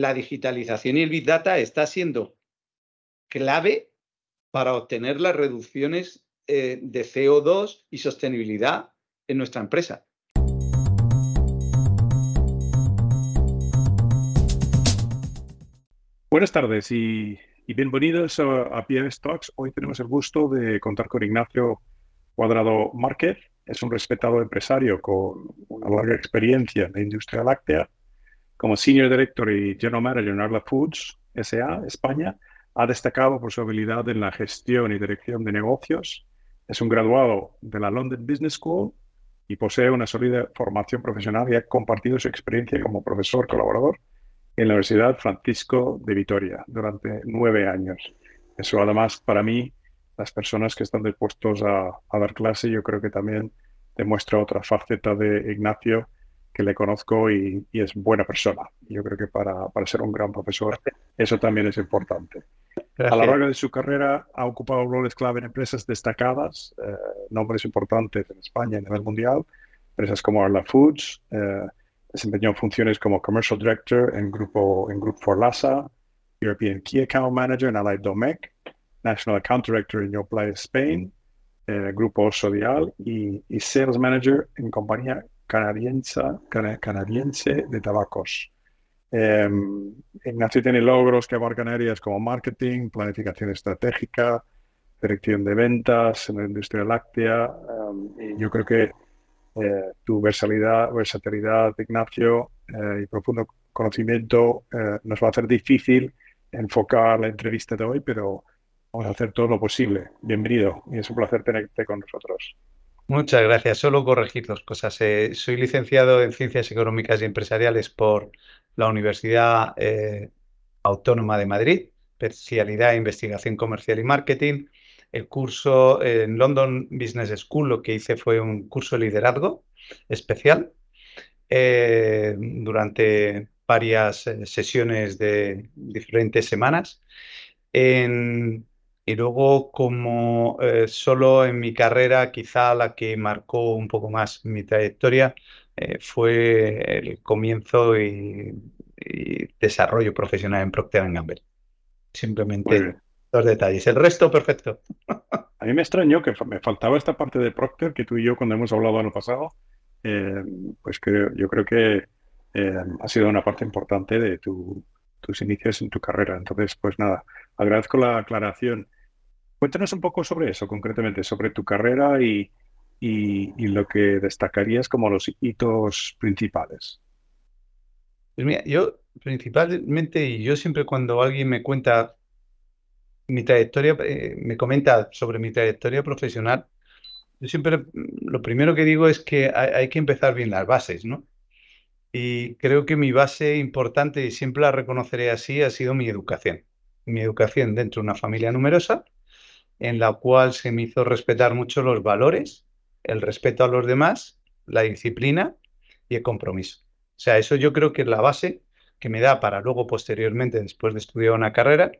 la digitalización y el Big Data está siendo clave para obtener las reducciones eh, de CO2 y sostenibilidad en nuestra empresa. Buenas tardes y, bienvenidos a, a Talks. Hoy tenemos el gusto de contar con Ignacio Cuadrado Márquez. Es un respetado empresario con una larga experiencia en la industria láctea. Como Senior Director y General Manager en Arla Foods S.A. España, ha destacado por su habilidad en la gestión y dirección de negocios. Es un graduado de la London Business School y posee una sólida formación profesional y ha compartido su experiencia como profesor colaborador en la Universidad Francisco de Vitoria durante nueve años. Eso además para mí, las personas que están dispuestos a, dar clase, yo creo que también demuestra otra faceta de Ignacio que le conozco y, es buena persona. Yo creo que para, para ser un gran profesor eso también es importante. A lo largo de su carrera ha ocupado roles clave en empresas destacadas, eh, nombres importantes en España y a nivel mundial, empresas como Arla Foods, eh, desempeñó funciones como Commercial Director en Grupo, en Group Forlasa, European Key Account Manager en Allied Domec, National Account Director en Yoplait Spain, eh, Grupo Sodial y, y, Sales Manager en compañía canadiense, canadiense de tabacos. Em, Ignacio tiene logros que abarcan áreas como marketing, planificación estratégica, dirección de ventas en la industria láctea. Em, yo creo que eh, tu versatilidad, versatilidad Ignacio, eh, y profundo conocimiento eh, nos va a hacer difícil enfocar la entrevista de hoy, pero vamos a hacer todo lo posible. Bienvenido y es un placer tenerte con nosotros. Muchas gracias. Solo corregir dos cosas. soy licenciado en Ciencias Económicas y Empresariales por la Universidad eh, Autónoma de Madrid, especialidad en investigación comercial y marketing. El curso en London Business School lo que hice fue un curso de liderazgo especial eh, durante varias eh, sesiones de diferentes semanas. Y luego, como solo en mi carrera, quizá la que marcó un poco más mi trayectoria, eh, fue el comienzo y, desarrollo profesional en Procter Gamble. Simplemente dos detalles. El resto, perfecto. A mí me extrañó que me faltaba esta parte de Procter que tú y yo cuando hemos hablado en el pasado, eh, pues que yo creo que eh, ha sido una parte importante de tus inicios en tu carrera. Entonces, pues nada, agradezco la aclaración. Cuéntanos un poco sobre eso, concretamente, sobre tu carrera y, y, lo que destacarías como los hitos principales? Pues mira, yo principalmente, y yo siempre cuando alguien me cuenta mi trayectoria, eh, me comenta sobre mi trayectoria profesional, yo siempre lo primero que digo es que hay, que empezar bien las bases, ¿no? Y creo que mi base importante, y siempre la reconoceré así, ha sido mi educación. Mi educación dentro de una familia numerosa, en la cual se me hizo respetar mucho los valores el respeto a los demás, la disciplina y el compromiso. O sea, eso yo creo que es la base que me da para luego, posteriormente, después de estudiar una carrera,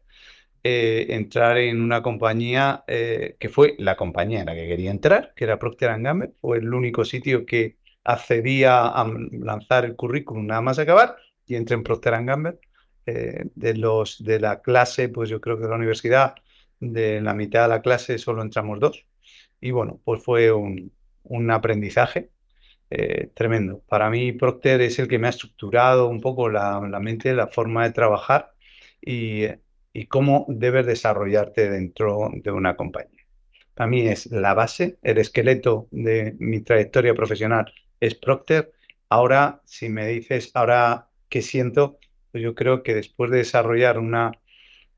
eh, entrar en una compañía eh, que fue la compañía en la que quería entrar, que era Procter Gamble, fue el único sitio que accedía a lanzar el currículum nada más acabar y entré en Procter Gamble. Eh, de los de la clase, pues yo creo que de la universidad, de la mitad de la clase solo entramos dos. Y bueno, pues fue un, aprendizaje eh, tremendo. Para mí, Procter es el que me ha estructurado un poco la, mente, la forma de trabajar y, cómo debes desarrollarte dentro de una compañía. Para mí es la base, el esqueleto de mi trayectoria profesional es Procter. Ahora, si me dices, ahora qué siento, pues yo creo que después de desarrollar una,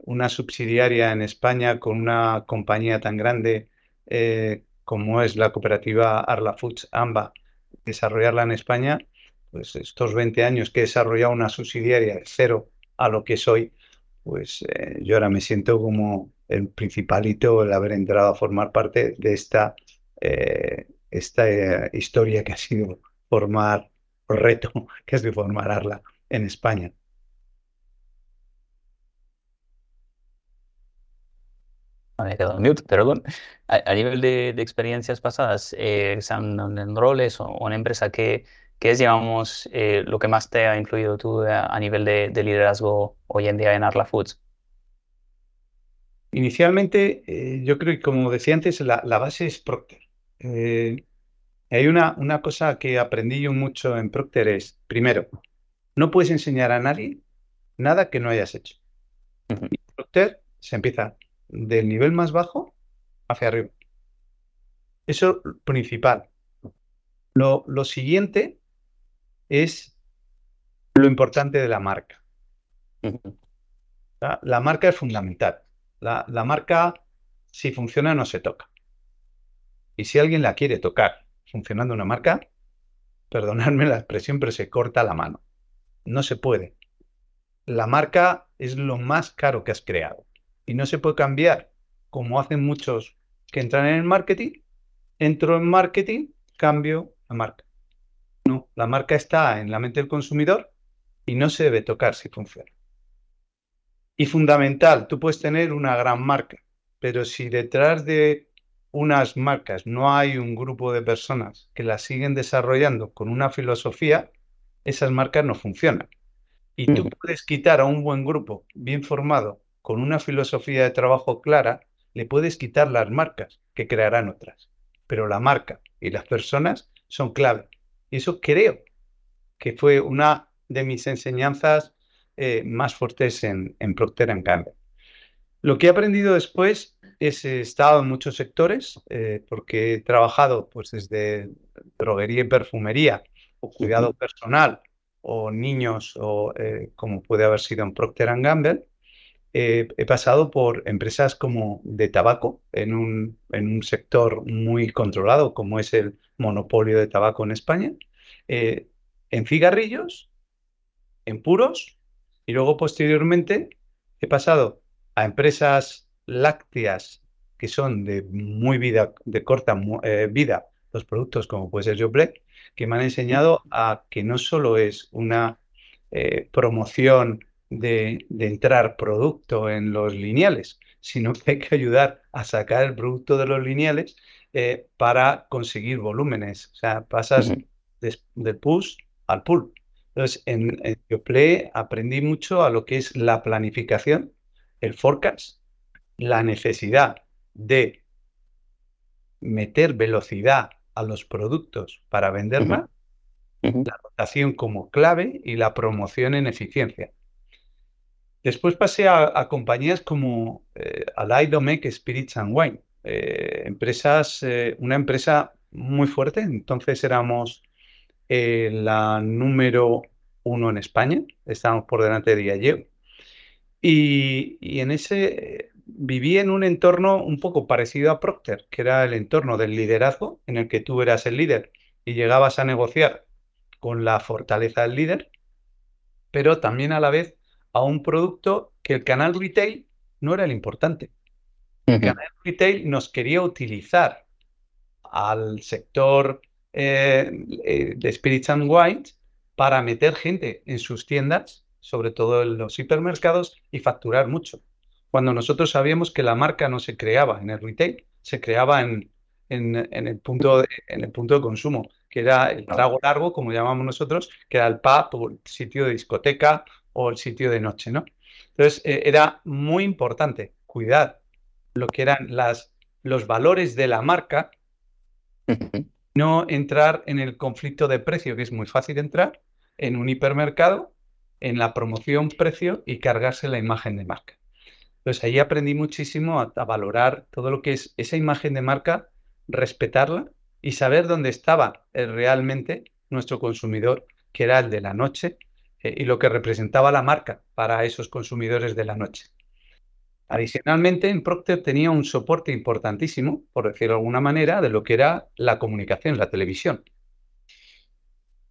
una subsidiaria en España con una compañía tan grande eh, como es la cooperativa Arla Foods AMBA, desarrollarla en España, pues estos 20 años que he desarrollado una subsidiaria de cero a lo que soy, pues eh, yo ahora me siento como el principalito el haber entrado a formar parte de esta, eh, esta historia que ha sido formar, reto que es de formar Arla en España. Me quedado en mute, perdón. A, nivel de, experiencias pasadas, eh, sean en roles o, una empresa, ¿qué, ¿Qué es, digamos, eh, lo que más te ha influido tú a, a nivel de, de liderazgo hoy en día en Arla Foods? Inicialmente, eh, yo creo que como decía antes, la, la base es Procter. Eh, hay una, una cosa que aprendí yo mucho en Procter es, primero, no puedes enseñar a nadie nada que no hayas hecho. Y en Procter se empieza del nivel más bajo hacia arriba. Eso principal. Lo, lo siguiente es lo importante de la marca. la marca es fundamental. La, la marca, si funciona, no se toca. Y si alguien la quiere tocar funcionando una marca, perdonadme la expresión, pero se corta la mano. No se puede. La marca es lo más caro que has creado. Y no se puede cambiar, como hacen muchos que entran en el marketing. Entro en marketing, cambio la marca. No, la marca está en la mente del consumidor y no se debe tocar si funciona. Y fundamental, tú puedes tener una gran marca, pero si detrás de unas marcas no hay un grupo de personas que las siguen desarrollando con una filosofía, esas marcas no funcionan. Y tú ujú, puedes quitar a un buen grupo bien formado con una filosofía de trabajo clara, le puedes quitar las marcas que crearán otras. Pero la marca y las personas son clave. Y eso creo que fue una de mis enseñanzas eh, más fuertes en, en Procter Gamble. Lo que he aprendido después es he estado en muchos sectores, eh, porque he trabajado pues desde droguería y perfumería, o cuidado personal, o niños, o eh, como puede haber sido en Procter Gamble. Eh, he pasado por empresas como de tabaco, en un, en un sector muy controlado, como es el monopolio de tabaco en España, eh, en cigarrillos en puros y luego posteriormente he pasado a empresas lácteas que son de muy vida, de corta eh, vida, los productos como puede ser Yoplait, que me han enseñado a que no solo es una promoción de, de entrar producto en los lineales, sino que hay que ayudar a sacar el producto de los lineales eh, para conseguir volúmenes. O sea, pasas des- del push al pull. Entonces, en, en aprendí mucho a lo que es la planificación, el forecast, la necesidad de meter velocidad a los productos para vender más, la rotación como clave y la promoción en eficiencia. Después pasé a, compañías como eh, Allied Domecq Spirits and Wine, eh, empresas, eh, una empresa muy fuerte, entonces éramos eh, la número uno en España, estábamos por delante de Diageo. Y, y en ese viví en un entorno un poco parecido a Procter, que era el entorno del liderazgo, en el que tú eras el líder y llegabas a negociar con la fortaleza del líder, pero también a la vez a un producto que el canal retail no era el importante. El canal retail nos quería utilizar al sector eh, eh, de Spirits and Wines para meter gente en sus tiendas, sobre todo en los hipermercados, y facturar mucho. Cuando nosotros sabíamos que la marca no se creaba en el retail, se creaba en, en- en el punto de, en el punto de consumo, que era el trago largo, como llamamos nosotros, que era el pub o el sitio de discoteca o el sitio de noche, ¿no? Entonces, eh, era muy importante cuidar lo que eran las, los valores de la marca no entrar en el conflicto de precio, que es muy fácil entrar en un hipermercado, en la promoción precio y cargarse la imagen de marca. Entonces ahí aprendí muchísimo a, a valorar todo lo que es esa imagen de marca, respetarla y saber dónde estaba eh, realmente nuestro consumidor, que era el de la noche, eh, y lo que representaba la marca para esos consumidores de la noche. Adicionalmente, en Procter tenía un soporte importantísimo, por decirlo de alguna manera, de lo que era la comunicación, la televisión.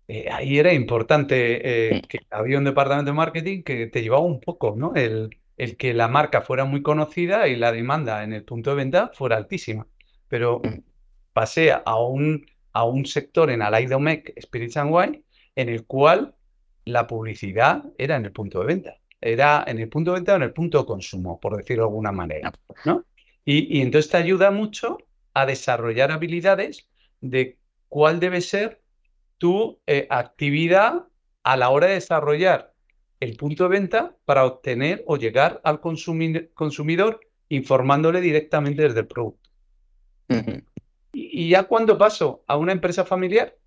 Eh, ahí era importante eh, que había un departamento de marketing que te llevaba un poco, ¿no? El, el que la marca fuera muy conocida y la demanda en el punto de venta fuera altísima. Pero ujú, pasé a un, a un sector en Allied Domecq, Spirits and Wine, en el cual la publicidad era en el punto de venta. Era en el punto de venta o en el punto de consumo, por decirlo de alguna manera, ¿no? Y, y entonces te ayuda mucho a desarrollar habilidades de cuál debe ser tu eh, actividad a la hora de desarrollar el punto de venta para obtener o llegar al consumidor informándole directamente desde el producto. y, ya cuando paso a una empresa familiar,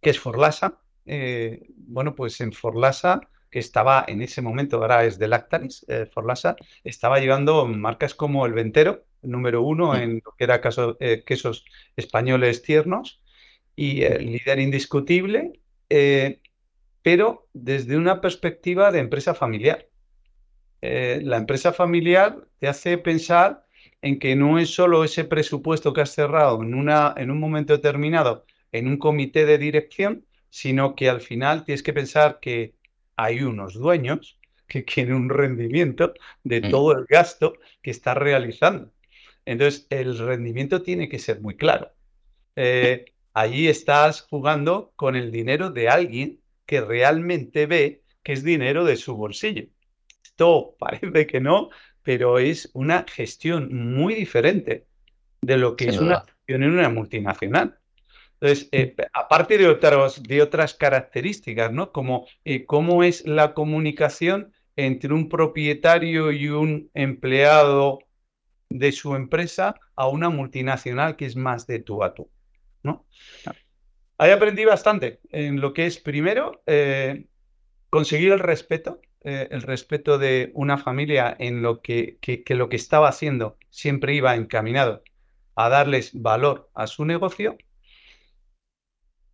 que es Forlasa, eh, bueno, pues en Forlasa, que estaba en ese momento, ahora es de Lactalis, eh, Forlasa, estaba llevando marcas como el Ventero, número uno en lo que era eh, quesos españoles tiernos, y el líder indiscutible, pero desde una perspectiva de empresa familiar. la empresa familiar te hace pensar en que no es solo ese presupuesto que has cerrado en, una, en un momento determinado en un comité de dirección, sino que al final tienes que pensar que hay unos dueños que quieren un rendimiento de mm. todo el gasto que está realizando. Entonces, el rendimiento tiene que ser muy claro. Eh, allí estás jugando con el dinero de alguien que realmente ve que es dinero de su bolsillo. Esto parece que no, pero es una gestión muy diferente de lo que es una gestión en una multinacional. Entonces, eh, aparte de otras, de otras características, ¿no? Como eh, cómo es la comunicación entre un propietario y un empleado de su empresa a una multinacional que es más de tú a tú, ¿no? Ahí aprendí bastante en lo que es, primero, eh, conseguir el respeto, el respeto de una familia en lo que, que lo que estaba haciendo siempre iba encaminado a darles valor a su negocio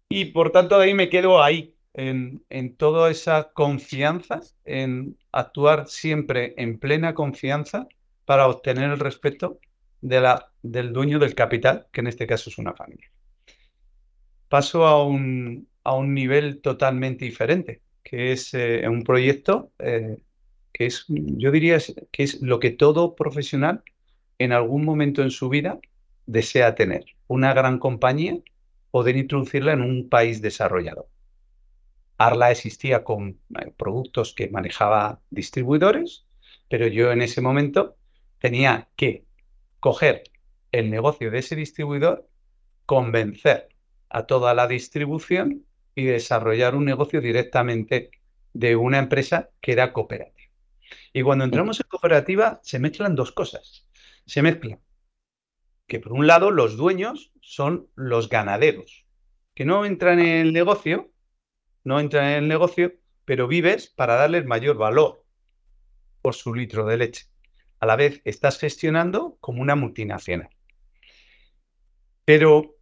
y por tanto, de ahí me quedo ahí, en, en toda esa confianza, en actuar siempre en plena confianza para obtener el respeto de la, del dueño del capital, que en este caso es una familia. Paso a un, a un nivel totalmente diferente, que es eh, un proyecto eh, que es, yo diría, que es lo que todo profesional en algún momento en su vida desea tener. Una gran compañía poder introducirla en un país desarrollado. Arla existía con eh, productos que manejaba distribuidores, pero yo en ese momento tenía que coger el negocio de ese distribuidor, convencer a toda la distribución y desarrollar un negocio directamente de una empresa que era cooperativa. Y cuando entramos en cooperativa se mezclan dos cosas. Se mezclan que por un lado los dueños son los ganaderos, que no entran en el negocio, no entran en el negocio, pero vives para darles mayor valor por su litro de leche. A la vez estás gestionando como una multinacional. Pero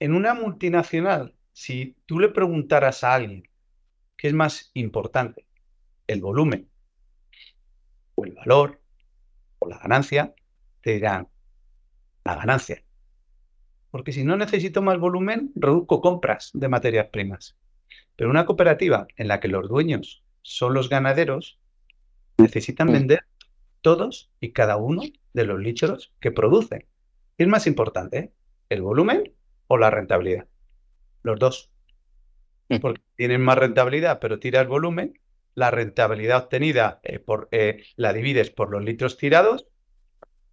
en una multinacional, si tú le preguntaras a alguien qué es más importante, el volumen o el valor o la ganancia, te dirán la ganancia. Porque si no necesito más volumen, reduzco compras de materias primas. Pero una cooperativa en la que los dueños son los ganaderos, necesitan vender todos y cada uno de los litros que producen. ¿Qué es más importante? ¿El volumen o la rentabilidad? Los dos. Mm. Porque tienen más rentabilidad, pero tiras volumen, la rentabilidad obtenida eh, por, eh, la divides por los litros tirados,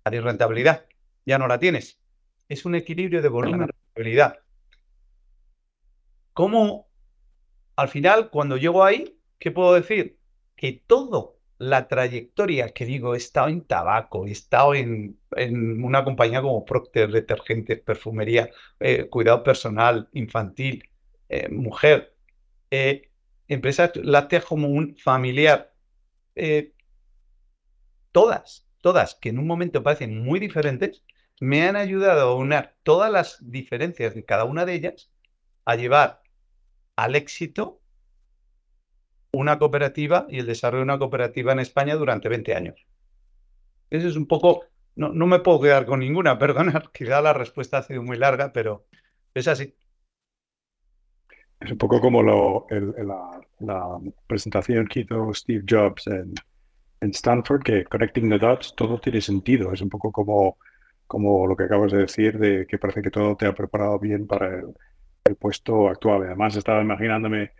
hay rentabilidad ya no la tienes. Es un equilibrio de volumen y rentabilidad. ¿Cómo, al final, cuando llego ahí, qué puedo decir? Que toda la trayectoria que digo, he estado en tabaco, he estado en, una compañía como Procter, detergentes, perfumería, eh, cuidado personal, infantil, eh, mujer, eh, empresas lácteas como un familiar, todas, todas que en un momento parecen muy diferentes, me han ayudado a unir todas las diferencias de cada una de ellas a llevar al éxito una cooperativa y el desarrollo de una cooperativa en España durante 20 años. Eso es un poco, no, me puedo quedar con ninguna, perdona, quizá la respuesta ha sido muy larga, pero es así. Es un poco como lo, la, presentación que hizo Steve Jobs en, en Stanford, que Connecting the Dots, todo tiene sentido. Es un poco como como lo que acabas de decir, de que parece que todo te ha preparado bien para el, puesto actual. Además, estaba imaginándome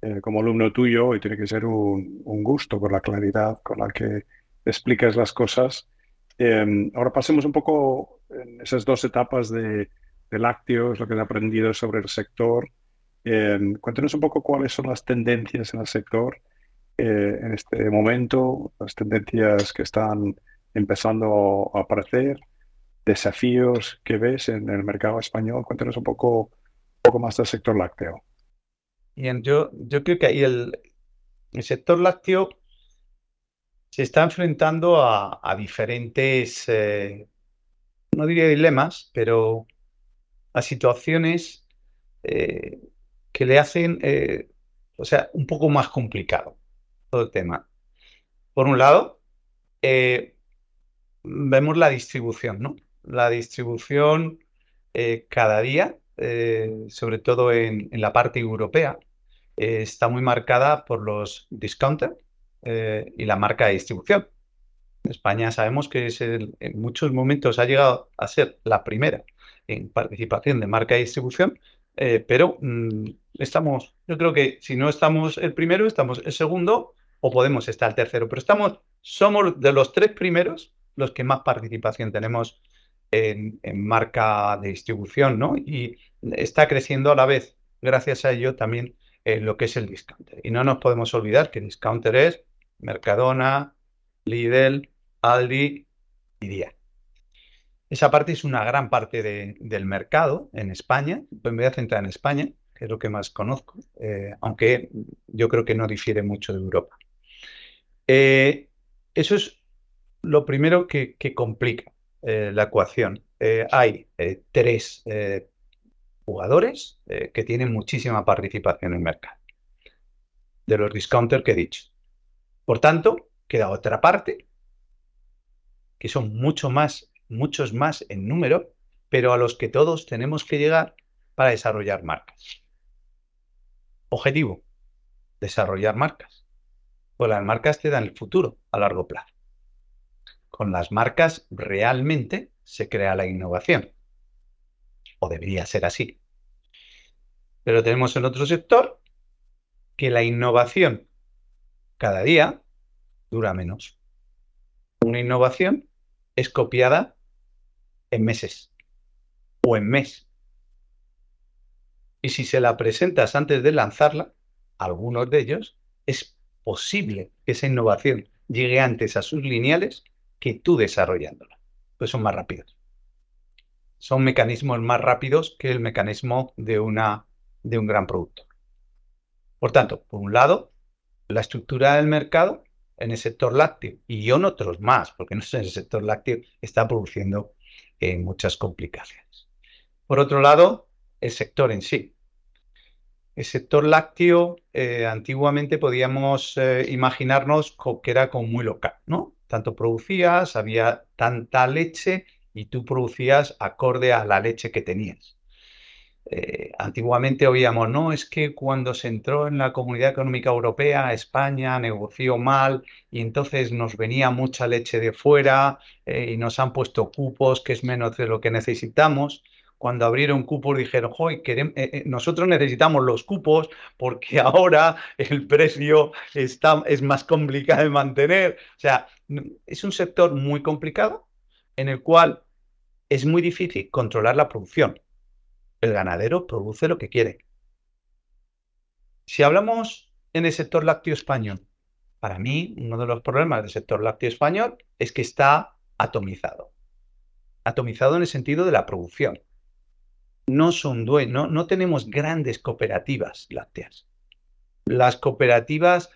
eh, como alumno tuyo y tiene que ser un, gusto por la claridad con la que explicas las cosas. Em, ahora pasemos un poco en esas dos etapas de, lácteos, lo que has aprendido sobre el sector cuéntanos un poco cuáles son las tendencias en el sector en este momento, las tendencias que están empezando a aparecer, desafíos que ves en el mercado español. Cuéntanos un poco, un poco más del sector lácteo. Bien, yo, yo creo que ahí el, el sector lácteo se está enfrentando a, diferentes, eh, no diría dilemas, pero a situaciones eh, que le hacen, eh, o sea, un poco más complicado todo el tema. Por un lado, vemos la distribución, ¿no? La distribución cada día, sobre todo en, la parte europea, está muy marcada por los discounters eh, y la marca de distribución. España sabemos que en muchos momentos ha llegado a ser la primera en participación de marca de distribución, eh, pero mm, estamos, yo creo que si no estamos el primero, estamos el segundo o podemos estar el tercero, pero estamos, somos de los tres primeros los que más participación tenemos en, marca de distribución, ¿no? Y está creciendo a la vez, gracias a ello también eh, lo que es el discounter. Y no nos podemos olvidar que discounter es Mercadona, Lidl, Aldi y Día. Esa parte es una gran parte del mercado en España. Pues me voy a centrar en España, que es lo que más conozco, eh, aunque yo creo que no difiere mucho de Europa. Eh, eso es lo primero que, complica la ecuación. hay tres jugadores eh, que tienen muchísima participación en el mercado, de los discounters que he dicho. Por tanto, queda otra parte, que son mucho más, muchos más en número, pero a los que todos tenemos que llegar para desarrollar marcas. Objetivo, desarrollar marcas. Pues las marcas te dan el futuro a largo plazo. Con las marcas realmente se crea la innovación. O debería ser así. Pero tenemos el otro sector que la innovación cada día dura menos. Una innovación es copiada en meses o en mes. Y si se la presentas antes de lanzarla, algunos de ellos, es posible que esa innovación llegue antes a sus lineales que tú desarrollándola. Pues son más rápidos. Son mecanismos más rápidos que el mecanismo de una de un gran productor. Por tanto, por un lado, la estructura del mercado en el sector lácteo y en otros más, porque no sé, el sector lácteo está produciendo eh, muchas complicaciones. Por otro lado, el sector en sí. El sector lácteo, eh, antiguamente podíamos eh, imaginarnos que era como muy local, ¿no? Tanto producías, había tanta leche y tú producías acorde a la leche que tenías. Eh, antiguamente oíamos, no, es que cuando se entró en la Comunidad Económica Europea, España negoció mal y entonces nos venía mucha leche de fuera eh, y nos han puesto cupos, que es menos de lo que necesitamos. Cuando abrieron cupos dijeron, eh, nosotros necesitamos los cupos porque ahora el precio está, es más complicado de mantener. O sea, es un sector muy complicado en el cual es muy difícil controlar la producción el ganadero produce lo que quiere. Si hablamos en el sector lácteo español, para mí uno de los problemas del sector lácteo español es que está atomizado. Atomizado en el sentido de la producción. No son dueños, no, tenemos grandes cooperativas lácteas. Las cooperativas,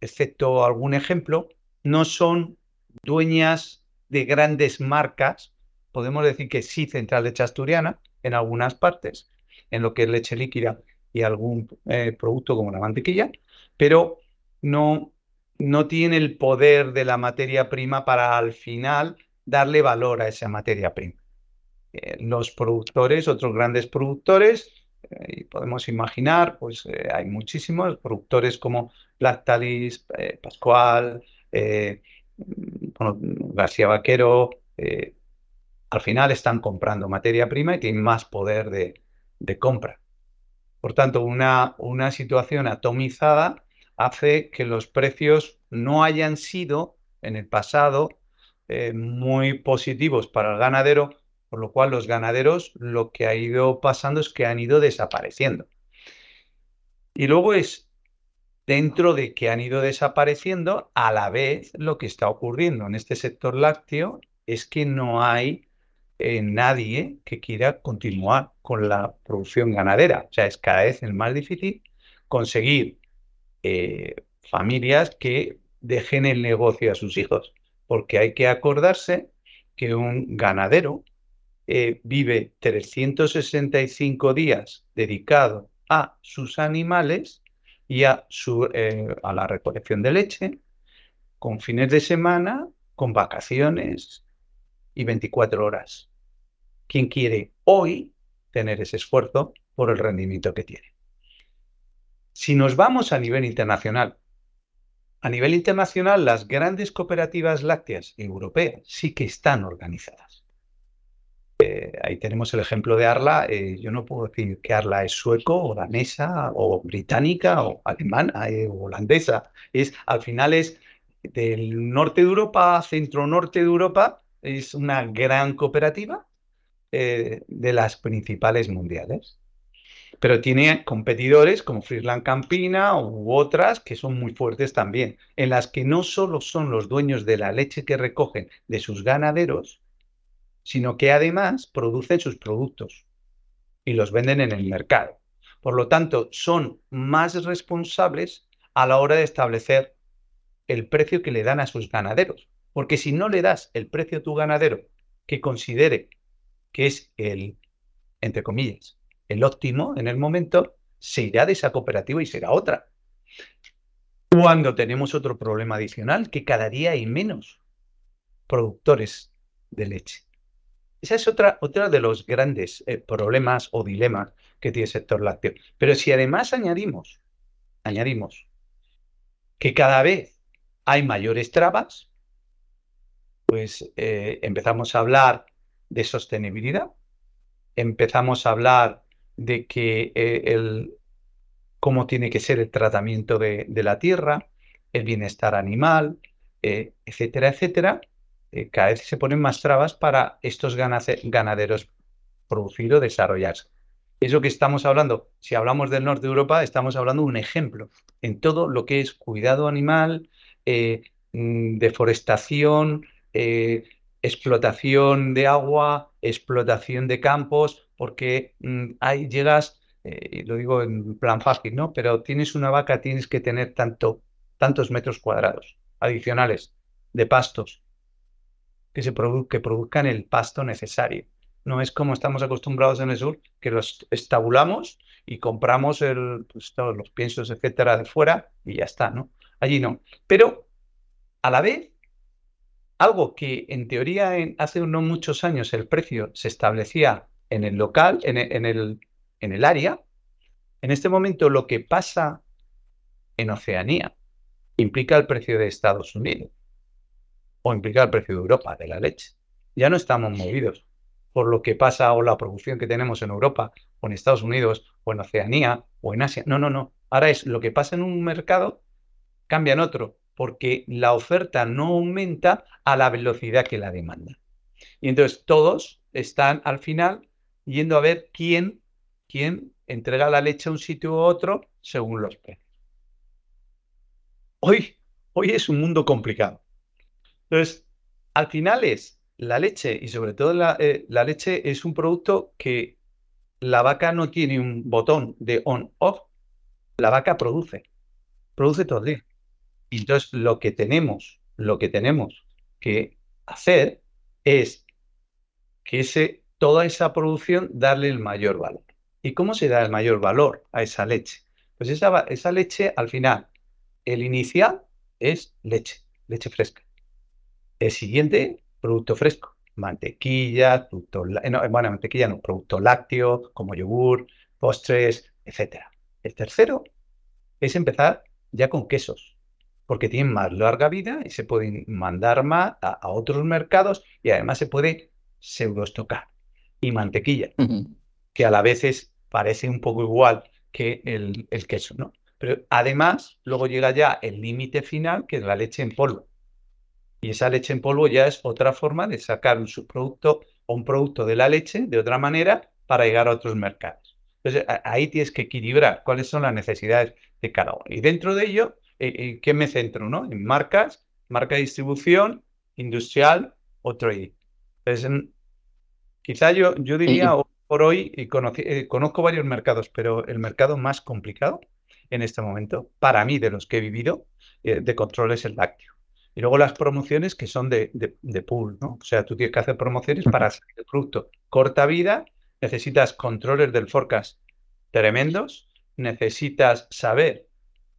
excepto algún ejemplo, no son dueñas de grandes marcas. Podemos decir que sí, Central Leche Asturiana, en algunas partes, en lo que es leche líquida y algún eh, producto como la mantequilla, pero no, no tiene el poder de la materia prima para al final darle valor a esa materia prima. Eh, los productores, otros grandes productores, eh, y podemos imaginar, pues hay muchísimos productores como Lactalis, Pascual, García Vaquero, al final están comprando materia prima y tienen más poder de, compra. Por tanto, una, una, situación atomizada hace que los precios no hayan sido en el pasado eh, muy positivos para el ganadero, por lo cual los ganaderos lo que ha ido pasando es que han ido desapareciendo. Y luego es dentro de que han ido desapareciendo, a la vez lo que está ocurriendo en este sector lácteo es que no hay eh, nadie que quiera continuar con la producción ganadera. O sea, es cada vez más difícil conseguir eh, familias que dejen el negocio a sus hijos, porque hay que acordarse que un ganadero eh, vive 365 días dedicado a sus animales y a, su, a la recolección de leche, con fines de semana, con vacaciones y 24 horas quien quiere hoy tener ese esfuerzo por el rendimiento que tiene. Si nos vamos a nivel internacional, a nivel internacional las grandes cooperativas lácteas europeas sí que están organizadas. Eh, ahí tenemos el ejemplo de Arla. Eh, yo no puedo decir que Arla es sueco o danesa o británica o alemana eh, o holandesa. Es, al final es del norte de Europa, centro-norte de Europa. Es una gran cooperativa eh, de las principales mundiales. Pero tiene competidores como Friesland Campina u otras que son muy fuertes también, en las que no solo son los dueños de la leche que recogen de sus ganaderos, sino que además producen sus productos y los venden en el mercado. Por lo tanto, son más responsables a la hora de establecer el precio que le dan a sus ganaderos. Porque si no le das el precio a tu ganadero que considere que es el, entre comillas, el óptimo en el momento, se irá de esa cooperativa y será otra. Cuando tenemos otro problema adicional, que cada día hay menos productores de leche. Esa es otra, otra de los grandes eh, problemas o dilemas que tiene el sector lácteo. Pero si además añadimos, añadimos que cada vez hay mayores trabas, pues eh, empezamos a hablar de sostenibilidad. Empezamos a hablar de que eh, el, cómo tiene que ser el tratamiento de, la tierra, el bienestar animal, etcétera, etcétera. Eh, cada vez se ponen más trabas para estos ganaderos producir o desarrollarse. Es lo que estamos hablando. Si hablamos del norte de Europa, estamos hablando de un ejemplo en todo lo que es cuidado animal, mm, deforestación, explotación de agua, explotación de campos, porque mm, ahí llegas, eh, lo digo en plan fácil, ¿no? Pero tienes una vaca, tienes que tener tanto, tantos metros cuadrados adicionales de pastos que, se que produzcan el pasto necesario. No es como estamos acostumbrados en el sur, que los estabulamos y compramos el, pues, todos los piensos, etcétera, de fuera y ya está, ¿no? Allí no. Pero a la vez algo que en teoría hace unos muchos años el precio se establecía en el local, en e, el, en el, área, en este momento lo que pasa en Oceanía implica el precio de Estados Unidos o implica el precio de Europa de la leche. Ya no estamos movidos por lo que pasa o la producción que tenemos en Europa o en Estados Unidos o en Oceanía o en Asia. No, no, no. Ahora es lo que pasa en un mercado, cambia en otro porque la oferta no aumenta a la velocidad que la demanda. Y entonces todos están al final yendo a ver quién, quién entrega la leche a un sitio u otro según los precios. Hoy, hoy es un mundo complicado. Entonces, al final es la leche y sobre todo la, eh, la leche es un producto que la vaca no tiene un botón de on-off. La vaca produce, produce todo el día. Y entonces lo que tenemos, lo que tenemos que hacer es que ese, toda esa producción darle el mayor valor. ¿Y cómo se da el mayor valor a esa leche? Pues esa, esa leche, al final, el inicial es leche, leche fresca. El siguiente, producto fresco, mantequilla, producto, eh, no, bueno, mantequilla no, producto lácteo, como yogur, postres, etc. El tercero es empezar ya con quesos, porque tienen más larga vida y se pueden mandar más a, otros mercados y además se puede pseudoestocar. Y mantequilla, que a la vez parece un poco igual que el, queso, ¿no? Pero además, luego llega ya el límite final, que es la leche en polvo. Y esa leche en polvo ya es otra forma de sacar un subproducto o un producto de la leche de otra manera para llegar a otros mercados. Entonces, ahí tienes que equilibrar cuáles son las necesidades de cada uno. Y dentro de ello, ¿en qué me centro? ¿no? En marcas, marca de distribución, industrial o trading. Entonces, quizá yo, yo diría, por hoy, y eh, conozco varios mercados, pero el mercado más complicado en este momento, para mí, de los que he vivido, eh, de control es el lácteo. Y luego las promociones que son de, de, pool, ¿no? O sea, tú tienes que hacer promociones para salir el producto. Corta vida, necesitas controles del forecast tremendos, necesitas saber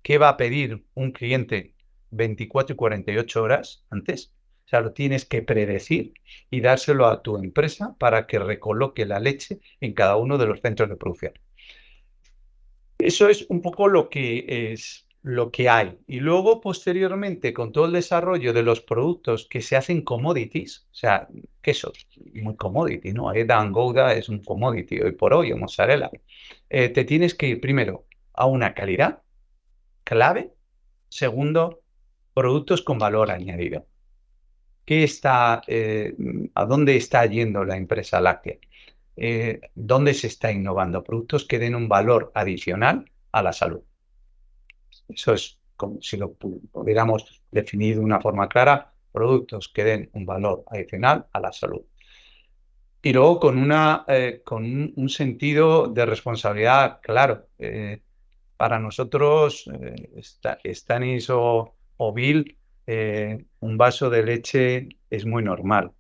qué va a pedir un cliente 24 y 48 horas antes. O sea, lo tienes que predecir y dárselo a tu empresa para que recoloque la leche en cada uno de los centros de producción. Eso es un poco lo que es lo que hay. Y luego, posteriormente, con todo el desarrollo de los productos que se hacen commodities, o sea, queso, muy commodity, ¿no? Edan Gouda es un commodity hoy por hoy, o mozzarella. Eh, te tienes que ir primero a una calidad clave. Segundo, productos con valor añadido. ¿Qué está, eh, ¿A dónde está yendo la empresa láctea? Eh, ¿Dónde se está innovando? Productos que den un valor adicional a la salud. Eso es como si lo pudiéramos definir de una forma clara, productos que den un valor adicional a la salud. Y luego con, una, eh, con un, sentido de responsabilidad claro. Eh, para nosotros, eh, Stanis o, Bill, un vaso de leche es muy normal,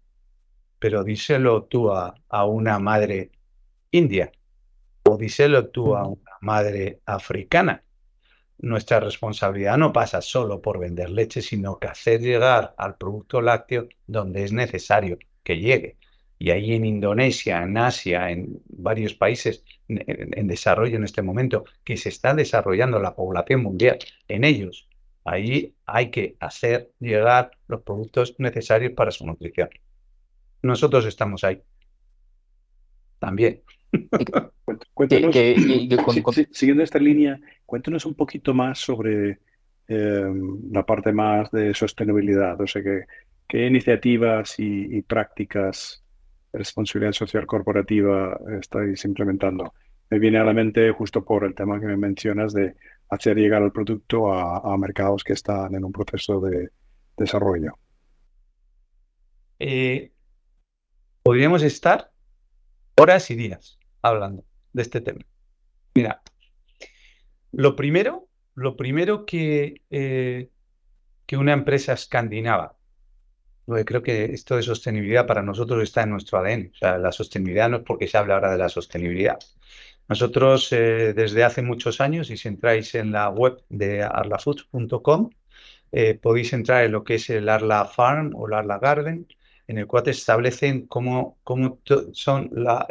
pero díselo tú a, a una madre india o díselo tú a una madre africana nuestra responsabilidad no pasa solo por vender leche, sino que hacer llegar al producto lácteo donde es necesario que llegue. Y ahí en Indonesia, en Asia, en varios países en, desarrollo en este momento, que se está desarrollando la población mundial, en ellos, ahí hay que hacer llegar los productos necesarios para su nutrición. Nosotros estamos ahí. También. Cuéntanos, siguiendo esta línea, cuéntanos un poquito más sobre em, la parte más de sostenibilidad, o sea, que, qué iniciativas y, prácticas de responsabilidad social corporativa estáis implementando. Me viene a la mente justo por el tema que me mencionas de hacer llegar el producto a, mercados que están en un proceso de desarrollo. Eh, podríamos estar horas y días hablando de este tema. Mira, lo primero, lo primero que, eh, que una empresa escandinava, creo que esto de sostenibilidad para nosotros está en nuestro ADN. La sostenibilidad no es porque se habla ahora de la sostenibilidad. Nosotros eh, desde hace muchos años, y si entráis en la web de arlafoods.com, eh, podéis entrar en lo que es el Arla Farm o el Arla Garden, en el cual te establecen cómo, cómo son la,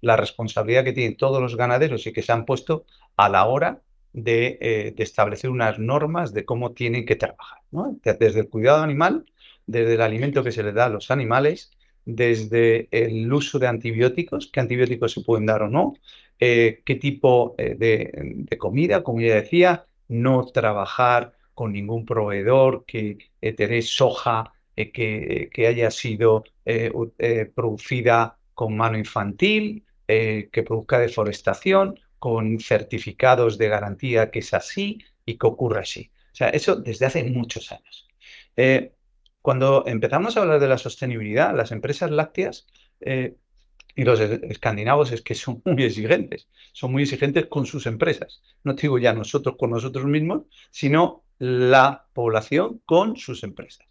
la responsabilidad que tienen todos los ganaderos y que se han puesto a la hora de, eh, establecer unas normas de cómo tienen que trabajar. Desde el cuidado animal, desde el alimento que se les da a los animales, desde el uso de antibióticos, qué antibióticos se pueden dar o no, eh, qué tipo eh, de, comida, como ya decía, no trabajar con ningún proveedor que tenéis soja que, haya sido producida con mano infantil, eh, que produzca deforestación con certificados de garantía que es así y que ocurra así. O sea, eso desde hace muchos años. Eh, cuando empezamos a hablar de la sostenibilidad, las empresas lácteas eh, y los escandinavos es que son muy exigentes, son muy exigentes con sus empresas. No digo ya nosotros con nosotros mismos, sino la población con sus empresas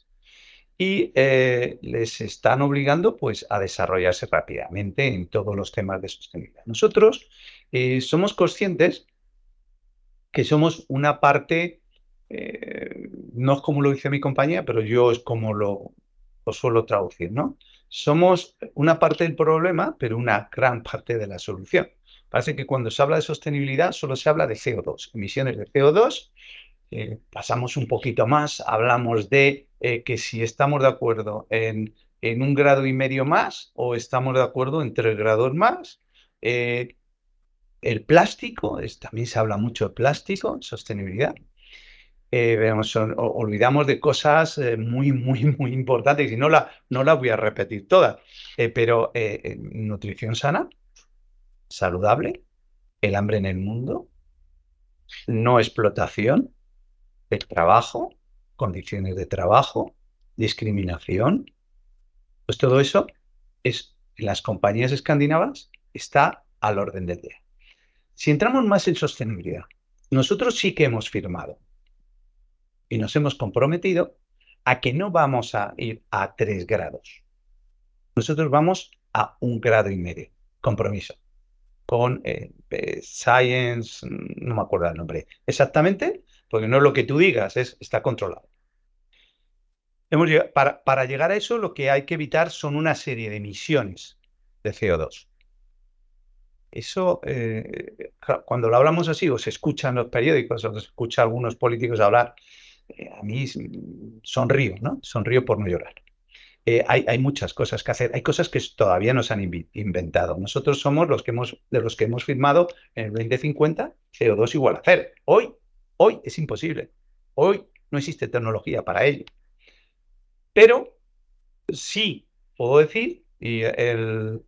y eh, les están obligando pues, a desarrollarse rápidamente en todos los temas de sostenibilidad. Nosotros eh, somos conscientes que somos una parte, eh, no es como lo dice mi compañía, pero yo es como lo, lo suelo traducir, ¿no? Somos una parte del problema, pero una gran parte de la solución. Parece que cuando se habla de sostenibilidad solo se habla de CO2, emisiones de CO2, pasamos un poquito más, hablamos de eh, que si estamos de acuerdo en, un grado y medio más o estamos de acuerdo en tres grados más. Eh, el plástico, también se habla mucho de plástico, sostenibilidad. Eh, olvidamos de cosas muy, muy, muy importantes y no la, no la voy a repetir todas, pero nutrición sana, saludable, el hambre en el mundo, no explotación, el trabajo, condiciones de trabajo, discriminación, pues todo eso es en las compañías escandinavas está al orden del día. Si entramos más en sostenibilidad, nosotros sí que hemos firmado y nos hemos comprometido a que no vamos a ir a tres grados. Nosotros vamos a un grado y medio. Compromiso. Con eh, eh, Science, no me acuerdo el nombre exactamente, porque no es lo que tú digas, es, está controlado. Hemos para, para llegar a eso, lo que hay que evitar son una serie de emisiones de CO2. Eso, eh, cuando lo hablamos así, o se escuchan los periódicos, o se escucha a algunos políticos hablar, a mí sonrío, ¿no? Sonrío por no llorar. Eh, hay, muchas cosas que hacer. Hay cosas que todavía no se han inventado. Nosotros somos los que hemos, de los que hemos firmado en el 2050 CO2 igual a cero. Hoy, hoy es imposible. Hoy no existe tecnología para ello. Pero sí puedo decir, y eh,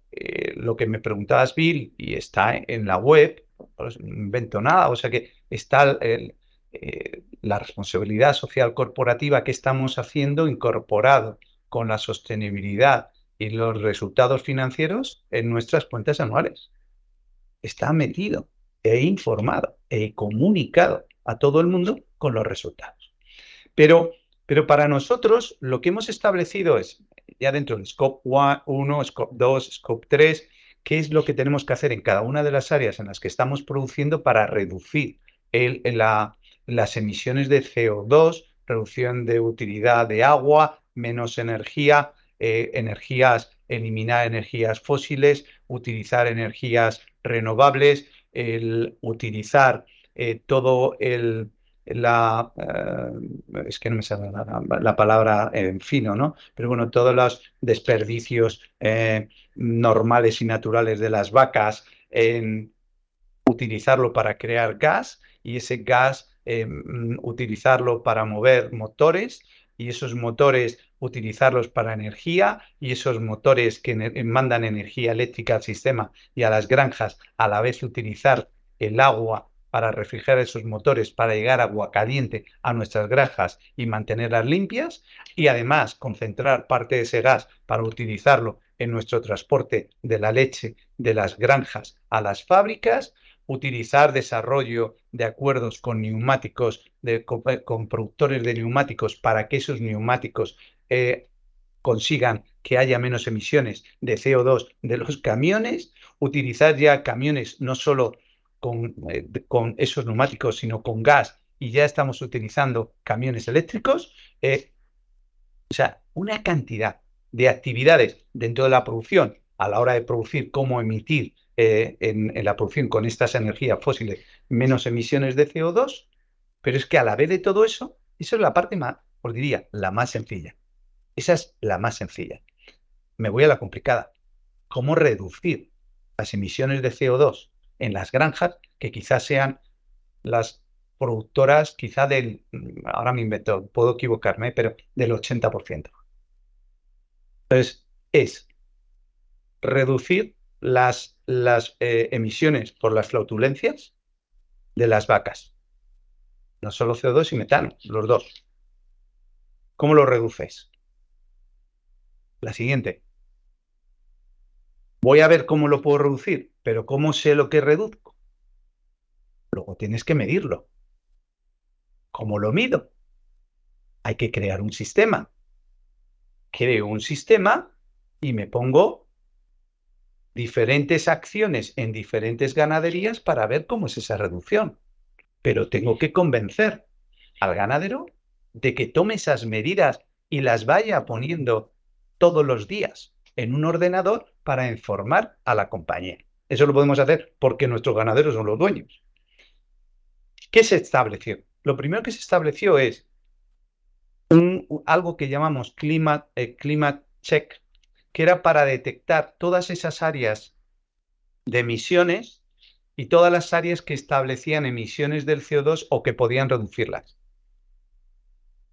lo que me preguntabas, Bill, y está en la web, no invento nada, o sea que está eh, la responsabilidad social corporativa que estamos haciendo incorporado con la sostenibilidad y los resultados financieros en nuestras cuentas anuales. Está metido e informado e comunicado a todo el mundo con los resultados. Pero, pero para nosotros lo que hemos establecido es, ya dentro del Scope 1, Scope 2, Scope 3, qué es lo que tenemos que hacer en cada una de las áreas en las que estamos produciendo para reducir el, la, las emisiones de CO2, reducción de utilidad de agua, menos energía, eh, energías, eliminar energías fósiles, utilizar energías renovables, el utilizar eh, todo el, la, eh, es que no me sale la, palabra en fino, ¿no? Pero bueno, todos los desperdicios normales y naturales de las vacas, en utilizarlo para crear gas y ese gas eh, mm, utilizarlo para mover motores y esos motores utilizarlos para energía y esos motores que mandan energía eléctrica al sistema y a las granjas a la vez utilizar el agua para refrigerar esos motores para llegar agua caliente a nuestras granjas y mantenerlas limpias y además concentrar parte de ese gas para utilizarlo en nuestro transporte de la leche de las granjas a las fábricas utilizar desarrollo de acuerdos con neumáticos, de, eh, con, productores de neumáticos para que esos neumáticos eh, consigan que haya menos emisiones de CO2 de los camiones, utilizar ya camiones no solo con, eh, con esos neumáticos, sino con gas, y ya estamos utilizando camiones eléctricos. o sea, una cantidad de actividades dentro de la producción a la hora de producir, cómo emitir eh, en, la producción con estas energías fósiles menos emisiones de CO2, pero es que a la vez de todo eso, eso es la parte más, os diría, la más sencilla. Esa es la más sencilla. Me voy a la complicada. ¿Cómo reducir las emisiones de CO2 en las granjas que quizás sean las productoras, quizá del, ahora me invento, puedo equivocarme, pero del 80%. Entonces, es reducir las, las eh, emisiones por las flautulencias de las vacas. No solo CO2 y metano, los dos. ¿Cómo lo reduces? La siguiente. Voy a ver cómo lo puedo reducir, pero ¿cómo sé lo que reduzco? Luego tienes que medirlo. ¿Cómo lo mido? Hay que crear un sistema. Creo un sistema y me pongo diferentes acciones en diferentes ganaderías para ver cómo es esa reducción. Pero tengo que convencer al ganadero de que tome esas medidas y las vaya poniendo todos los días en un ordenador para informar a la compañía. Eso lo podemos hacer porque nuestros ganaderos son los dueños. ¿Qué se estableció? Lo primero que se estableció es algo que llamamos climate, eh, check que era para detectar todas esas áreas de emisiones y todas las áreas que establecían emisiones del CO2 o que podían reducirlas.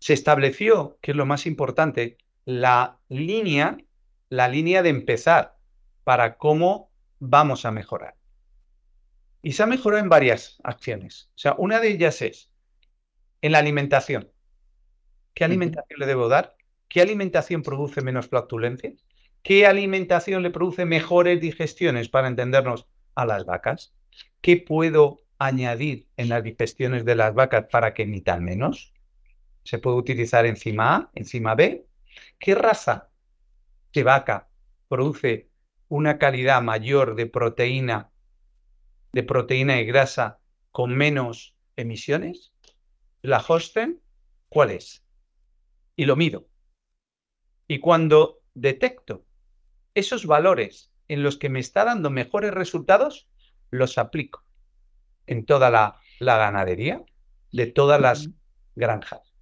Se estableció, que es lo más importante, la línea, la línea de empezar para cómo vamos a mejorar. Y se ha mejorado en varias acciones. O sea, una de ellas es en la alimentación. ¿Qué alimentación le debo dar? ¿Qué alimentación produce menos flatulencia? ¿Qué alimentación le produce mejores digestiones para entendernos a las vacas? ¿Qué puedo añadir en las digestiones de las vacas para que emitan menos? Se puede utilizar enzima A, enzima B. ¿Qué raza de vaca produce una calidad mayor de proteína, de proteína y grasa con menos emisiones? La Holstein, ¿cuál es? Y lo mido. Y cuando detecto esos valores en los que me está dando mejores resultados, los aplico en toda la, ganadería de todas las granjas.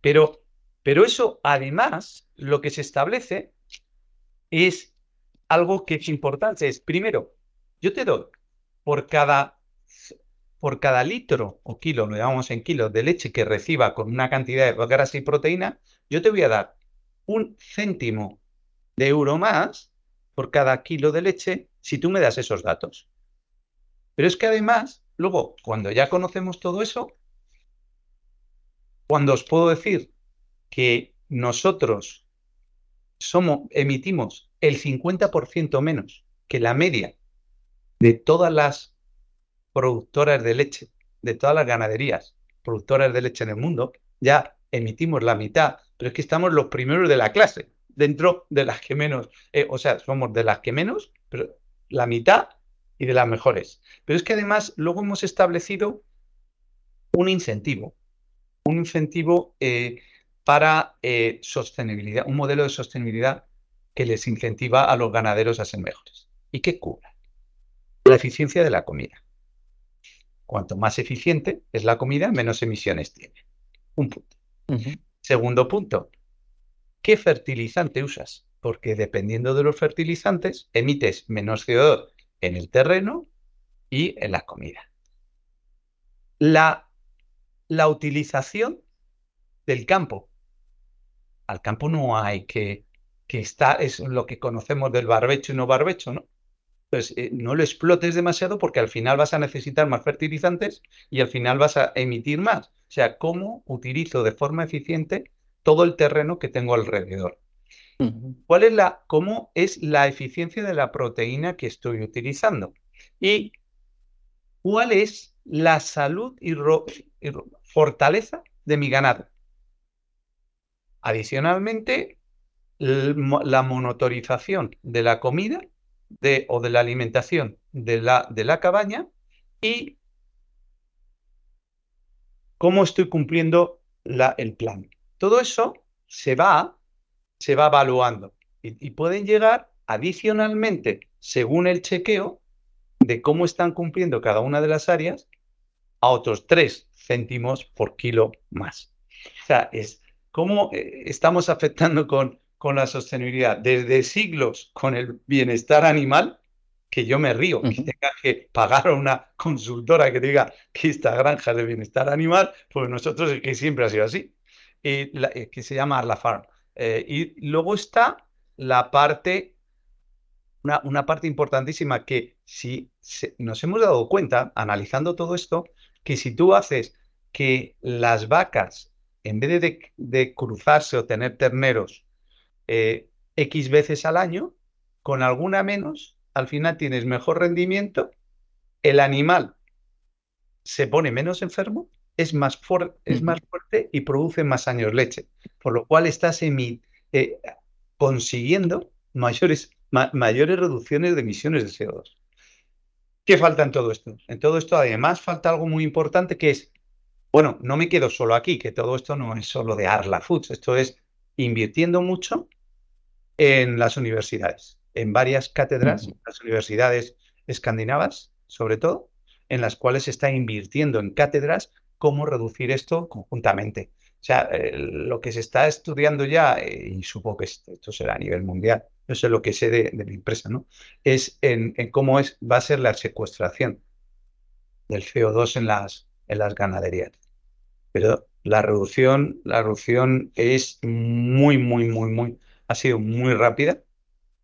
Pero, pero eso además lo que se establece es algo que es importante. Es primero, yo te doy por cada, por cada litro o kilo, lo llamamos en kilos, de leche que reciba con una cantidad de grasa y proteína, yo te voy a dar un céntimo de euro más por cada kilo de leche si tú me das esos datos. Pero es que además, luego, cuando ya conocemos todo eso, cuando os puedo decir que nosotros somos, emitimos el 50% menos que la media de todas las productoras de leche, de todas las ganaderías productoras de leche en el mundo, ya emitimos la mitad, pero es que estamos los primeros de la clase, dentro de las que menos, eh, o sea, somos de las que menos, pero la mitad y de las mejores. Pero es que además luego hemos establecido un incentivo, un incentivo eh, para eh, sostenibilidad, un modelo de sostenibilidad que les incentiva a los ganaderos a ser mejores. ¿Y qué cubre? La eficiencia de la comida. Cuanto más eficiente es la comida, menos emisiones tiene. Un punto. Segundo punto, ¿qué fertilizante usas? Porque dependiendo de los fertilizantes, emites menos CO2 en el terreno y en la comida. La, la utilización del campo. Al campo no hay que, que está, es lo que conocemos del barbecho y no barbecho, ¿no? Pues eh, no lo explotes demasiado porque al final vas a necesitar más fertilizantes y al final vas a emitir más. O sea, cómo utilizo de forma eficiente todo el terreno que tengo alrededor. ¿Cuál es la, cómo es la eficiencia de la proteína que estoy utilizando? Y cuál es la salud y, fortaleza de mi ganado. Adicionalmente, la monotorización de la comida de, o de la alimentación de la, de la cabaña y cómo estoy cumpliendo el plan. Todo eso se va se va evaluando y, pueden llegar adicionalmente, según el chequeo de cómo están cumpliendo cada una de las áreas, a otros 3 céntimos por kilo más. O sea, es cómo eh, estamos afectando con, con la sostenibilidad desde siglos con el bienestar animal, que yo me río, que tenga que pagar a una consultora que diga que esta granja es de bienestar animal, pues nosotros es que siempre ha sido así, eh, que se llama Arla Farm. Eh, y luego está la parte, una, parte importantísima que si nos hemos dado cuenta, analizando todo esto, que si tú haces que las vacas, en vez de, cruzarse o tener terneros eh, X veces al año, con alguna menos, al final tienes mejor rendimiento, el animal se pone menos enfermo es más, es más fuerte y produce más años leche, por lo cual estás eh, consiguiendo mayores, mayores reducciones de emisiones de CO2. ¿Qué falta en todo esto? En todo esto además falta algo muy importante que es, bueno, no me quedo solo aquí, que todo esto no es solo de Arla Foods, esto es invirtiendo mucho en las universidades, en varias cátedras, las universidades escandinavas, sobre todo, en las cuales se está invirtiendo en cátedras cómo reducir esto conjuntamente. O sea, eh, lo que se está estudiando ya, eh, y supongo que esto será a nivel mundial, eso es lo que sé de, mi empresa, ¿no? Es en, cómo es, va a ser la secuestración del CO2 en las, en las ganaderías. Pero la reducción, la reducción es muy, muy, muy, muy, ha sido muy rápida.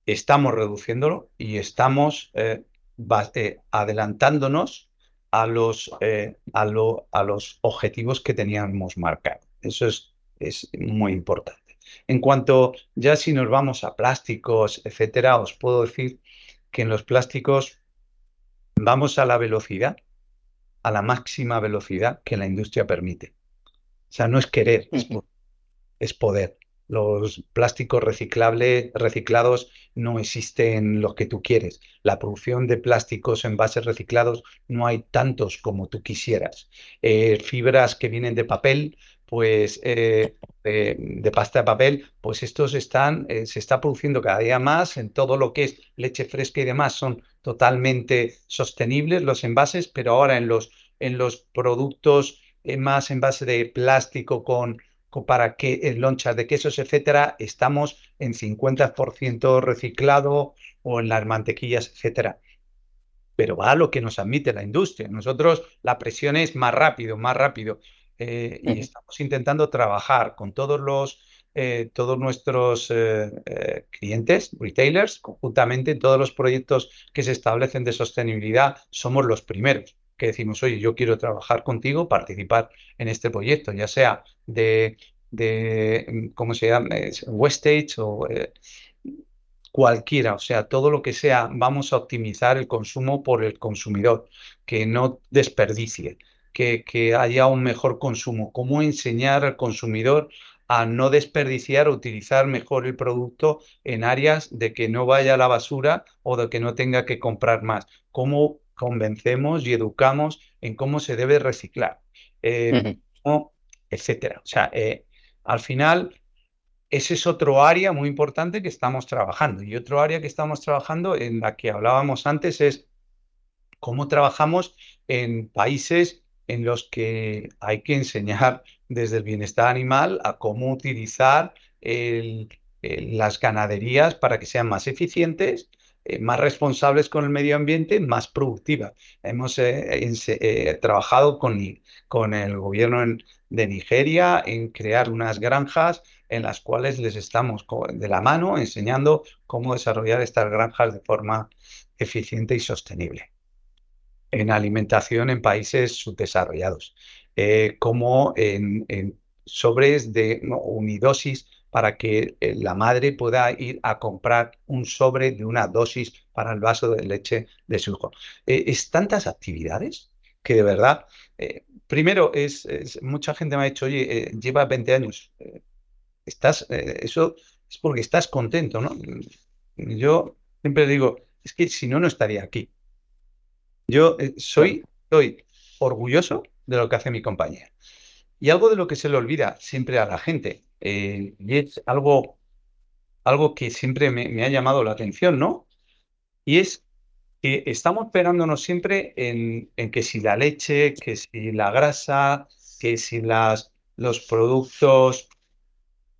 Estamos reduciéndolo y estamos eh, adelantándonos a los, eh, a, a los objetivos que teníamos marcados. Eso es, es muy importante. En cuanto ya si nos vamos a plásticos, etcétera, os puedo decir que en los plásticos vamos a la velocidad, a la máxima velocidad que la industria permite. O sea, no es querer, es poder. Los plásticos reciclables, reciclados no existen los que tú quieres. La producción de plásticos en bases reciclados no hay tantos como tú quisieras. Eh, fibras que vienen de papel, pues eh, de, pasta de papel, pues estos están, eh, se está produciendo cada día más en todo lo que es leche fresca y demás. Son totalmente sostenibles los envases, pero ahora en los, en los productos más en base de plástico con para que en lonchas de quesos, etcétera, estamos en 50% reciclado o en las mantequillas, etcétera. Pero va a lo que nos admite la industria. Nosotros la presión es más rápido, más rápido. Eh, y estamos intentando trabajar con todos los eh, todos nuestros eh, clientes, retailers, conjuntamente en todos los proyectos que se establecen de sostenibilidad, somos los primeros que decimos, oye, yo quiero trabajar contigo, participar en este proyecto, ya sea de, de ¿cómo se llama? Westage o eh, cualquiera, o sea, todo lo que sea, vamos a optimizar el consumo por el consumidor, que no desperdicie, que, que haya un mejor consumo, cómo enseñar al consumidor a no desperdiciar o utilizar mejor el producto en áreas de que no vaya a la basura o de que no tenga que comprar más. Cómo convencemos y educamos en cómo se debe reciclar, eh, etcétera. O sea, eh, al final, ese es otro área muy importante que estamos trabajando. Y otro área que estamos trabajando en la que hablábamos antes es cómo trabajamos en países en los que hay que enseñar desde el bienestar animal a cómo utilizar las ganaderías para que sean más eficientes eh, más responsables con el medio ambiente, más productivas. Hemos eh, eh, trabajado con, con, el gobierno de Nigeria en crear unas granjas en las cuales les estamos de la mano enseñando cómo desarrollar estas granjas de forma eficiente y sostenible. En alimentación en países subdesarrollados, como en, sobres de unidosis para que eh, la madre pueda ir a comprar un sobre de una dosis para el vaso de leche de su hijo. Eh, es tantas actividades que de verdad, eh, primero, es, mucha gente me ha dicho, oye, lleva 20 años, estás, eso es porque estás contento, ¿no? Yo siempre digo, es que si no, no estaría aquí. Yo soy, soy orgulloso de lo que hace mi compañía. Y algo de lo que se le olvida siempre a la gente, eh, y es algo, algo que siempre me, ha llamado la atención, ¿no? Y es que estamos esperándonos siempre en, que si la leche, que si la grasa, que si las, los productos,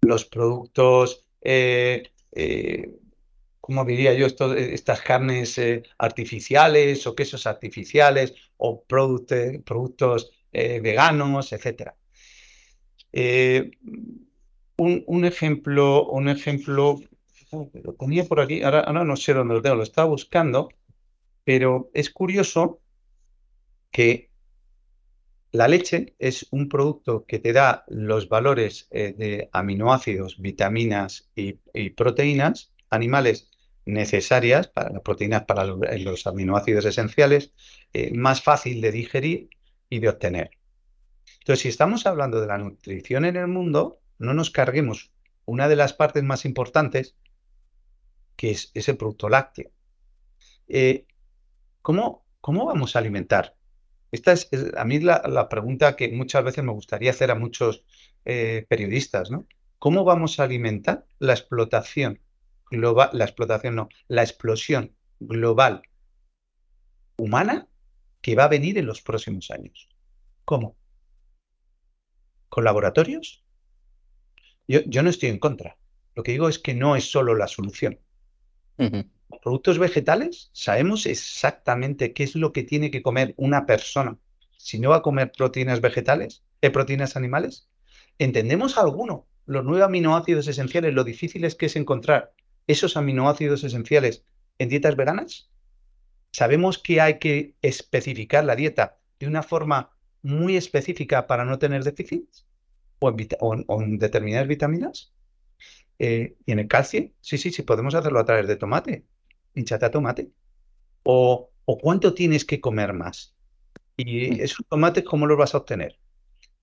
los productos, eh, eh, ¿cómo diría yo? estas carnes artificiales o quesos artificiales o productos veganos, etcétera. Un, ejemplo, un ejemplo, lo ponía por aquí, ahora, no sé dónde lo tengo, lo estaba buscando, pero es curioso que la leche es un producto que te da los valores eh, de aminoácidos, vitaminas y, proteínas animales necesarias para las proteínas, para los, aminoácidos esenciales, eh, más fácil de digerir y de obtener. Entonces, si estamos hablando de la nutrición en el mundo, no nos carguemos una de las partes más importantes, que es ese producto lácteo. Eh, ¿cómo, ¿cómo, vamos a alimentar? Esta es, a mí la, pregunta que muchas veces me gustaría hacer a muchos eh, periodistas, ¿no? ¿Cómo vamos a alimentar la explotación global, la explotación no, la explosión global humana que va a venir en los próximos años? ¿Cómo? ¿Con laboratorios? Yo, no estoy en contra. Lo que digo es que no es solo la solución. Productos vegetales, sabemos exactamente qué es lo que tiene que comer una persona si no va a comer proteínas vegetales, eh, proteínas animales. ¿Entendemos alguno? Los nueve aminoácidos esenciales, lo difícil es que es encontrar esos aminoácidos esenciales en dietas veranas. Sabemos que hay que especificar la dieta de una forma muy específica para no tener déficits o en, determinadas vitaminas. Eh, y en el calcio, sí, sí, sí, podemos hacerlo a través de tomate, hinchate a tomate. O, o cuánto tienes que comer más. Y mm. esos tomates, ¿cómo los vas a obtener?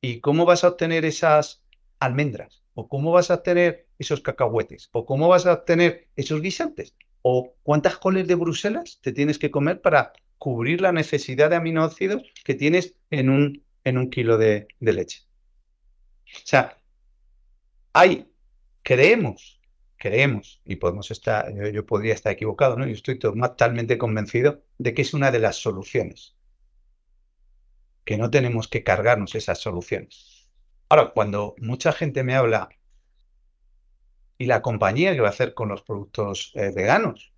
¿Y cómo vas a obtener esas almendras? ¿O cómo vas a obtener esos cacahuetes? ¿O cómo vas a obtener esos guisantes? ¿O cuántas coles de Bruselas te tienes que comer para cubrir la necesidad de aminoácidos que tienes en un, en un kilo de, leche? O sea, hay, creemos, creemos, y podemos estar, yo, podría estar equivocado, ¿no? Yo estoy totalmente convencido de que es una de las soluciones. Que no tenemos que cargarnos esas soluciones. Ahora, cuando mucha gente me habla y la compañía que va a hacer con los productos eh, veganos.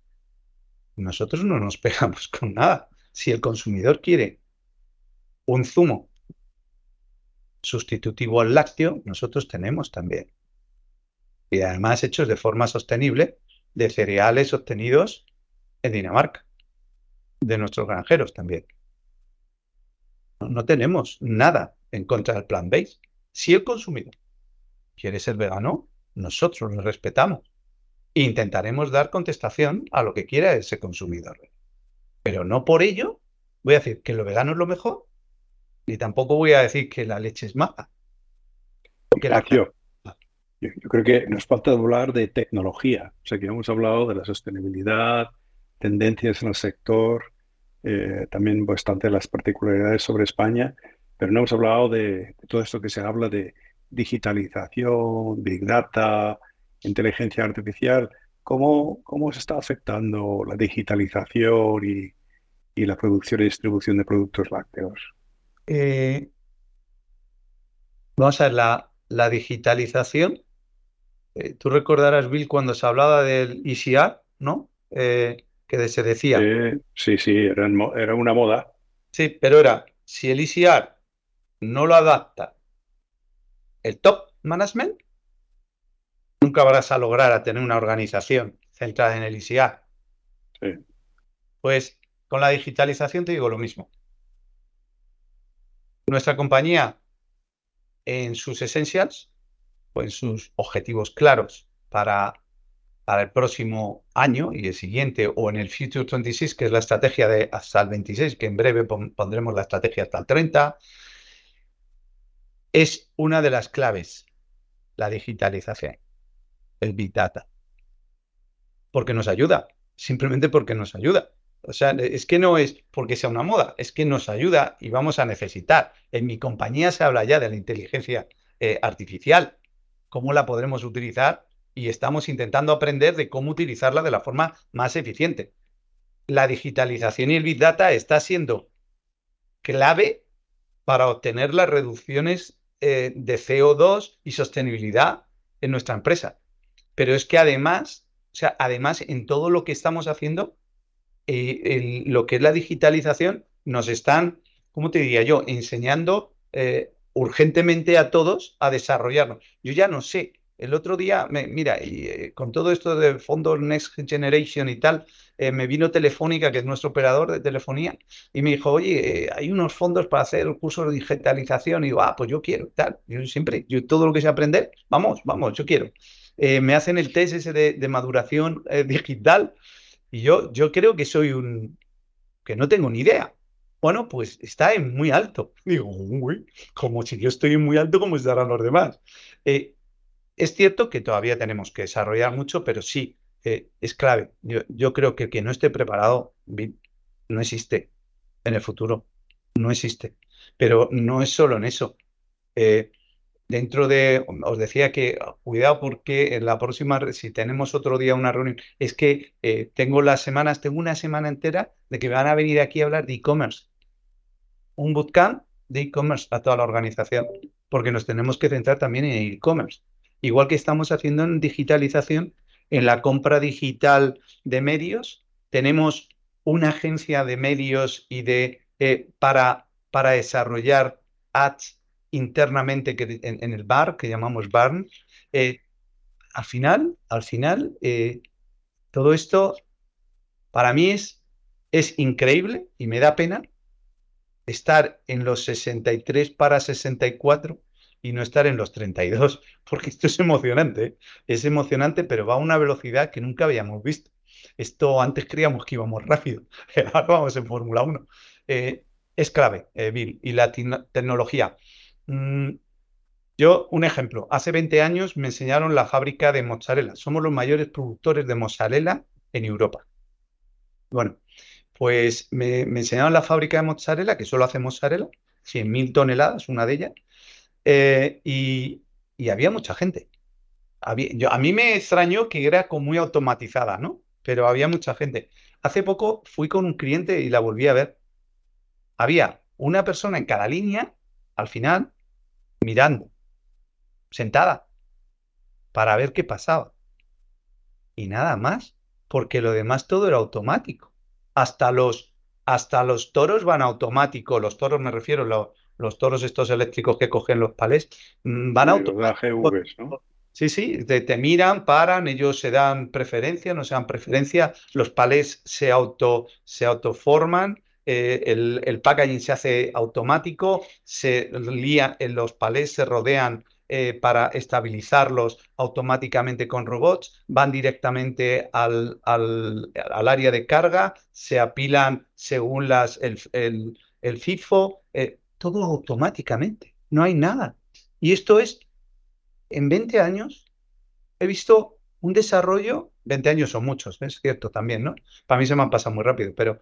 Nosotros no nos pegamos con nada. Si el consumidor quiere un zumo sustitutivo al lácteo, nosotros tenemos también. Y además hechos de forma sostenible de cereales obtenidos en Dinamarca, de nuestros granjeros también. No, tenemos nada en contra del plan base. Si el consumidor quiere ser vegano, nosotros lo respetamos. E intentaremos dar contestación a lo que quiera ese consumidor. Pero no por ello voy a decir que lo vegano es lo mejor, ni tampoco voy a decir que la leche es mala. Porque la... yo, yo creo que nos falta hablar de tecnología. O sea, que hemos hablado de la sostenibilidad, tendencias en el sector, eh, también bastante las particularidades sobre España, pero no hemos hablado de todo esto que se habla de digitalización, big data, inteligencia artificial, ¿cómo, cómo se está afectando la digitalización y, la producción y distribución de productos lácteos? Eh, vamos a ver, la, la digitalización. Eh, tú recordarás, Bill, cuando se hablaba del ECR, ¿no? Eh, que se decía. sí, sí, era, era una moda. Sí, pero era, si el ECR no lo adapta el top management, nunca vas a lograr a tener una organización centrada en el ICA. Pues con la digitalización te digo lo mismo. Nuestra compañía, en sus essentials, o en sus objetivos claros para, para el próximo año y el siguiente, o en el Future 26, que es la estrategia de hasta el 26, que en breve pondremos la estrategia hasta el 30, es una de las claves, la digitalización, el Big Data. Porque nos ayuda, simplemente porque nos ayuda. O sea, es que no es porque sea una moda, es que nos ayuda y vamos a necesitar. En mi compañía se habla ya de la inteligencia eh, artificial, cómo la podremos utilizar y estamos intentando aprender de cómo utilizarla de la forma más eficiente. La digitalización y el Big Data está siendo clave para obtener las reducciones eh, de CO2 y sostenibilidad en nuestra empresa. Pero es que además, o sea, además en todo lo que estamos haciendo, eh, lo que es la digitalización, nos están, ¿cómo te diría yo?, enseñando eh, urgentemente a todos a desarrollarnos. Yo ya no sé el otro día, mira, y, eh, con todo esto de fondos Next Generation y tal, eh, me vino Telefónica, que es nuestro operador de telefonía, y me dijo, oye, eh, hay unos fondos para hacer cursos de digitalización. Y digo, ah, pues yo quiero, tal. Yo siempre, yo todo lo que sé aprender, vamos, vamos, yo quiero. me hacen el test ese de, maduración digital, y yo, yo creo que soy un, que no tengo ni idea. Bueno, pues está en muy alto. Digo, uy, como si yo estoy muy alto, ¿cómo estarán los demás? Es cierto que todavía tenemos que desarrollar mucho, pero sí, eh, es clave. Yo, creo que el que no esté preparado no existe en el futuro. No existe. Pero no es solo en eso. Eh, dentro de, os decía que cuidado porque en la próxima, si tenemos otro día una reunión, es que eh, tengo las semanas, tengo una semana entera de que van a venir aquí a hablar de e-commerce. Un bootcamp de e-commerce a toda la organización, porque nos tenemos que centrar también en e-commerce. Igual que estamos haciendo en digitalización, en la compra digital de medios, tenemos una agencia de medios y de eh, para, para desarrollar ads internamente que, en, el bar, que llamamos barn. Eh, al final, al final, eh, todo esto para mí es, es increíble y me da pena estar en los 63 para 64 y no estar en los 32, porque esto es emocionante, ¿eh? es emocionante, pero va a una velocidad que nunca habíamos visto. Esto antes creíamos que íbamos rápido, ahora vamos en Fórmula 1. Eh, es clave, Bill, y la tecnología. Mm, yo, un ejemplo, hace 20 años me enseñaron la fábrica de mozzarella. Somos los mayores productores de mozzarella en Europa. Bueno, pues me, enseñaron la fábrica de mozzarella, que solo hace mozzarella, 100.000 toneladas, una de ellas, eh, y, había mucha gente. a mí me extrañó que era como muy automatizada, ¿no? Pero había mucha gente. Hace poco fui con un cliente y la volví a ver. Había una persona en cada línea, al final, mirando, sentada, para ver qué pasaba. Y nada más, porque lo demás todo era automático. Hasta los, hasta los toros van automáticos. Los toros me refiero, los, los toros estos eléctricos que cogen los palés, mm, van automáticos. ¿no? Sí, sí, te, miran, paran, ellos se dan preferencia, no se dan preferencia, los palés se, auto, se autoforman, eh, el, packaging se hace automático, se lía, los palés se rodean eh, para estabilizarlos automáticamente con robots, van directamente al, al, área de carga, se apilan según las, el, el, FIFO, eh, todo automáticamente, no hay nada. Y esto es, en 20 años, he visto un desarrollo, 20 años son muchos, es cierto también, ¿no? Para mí se me han pasado muy rápido, pero,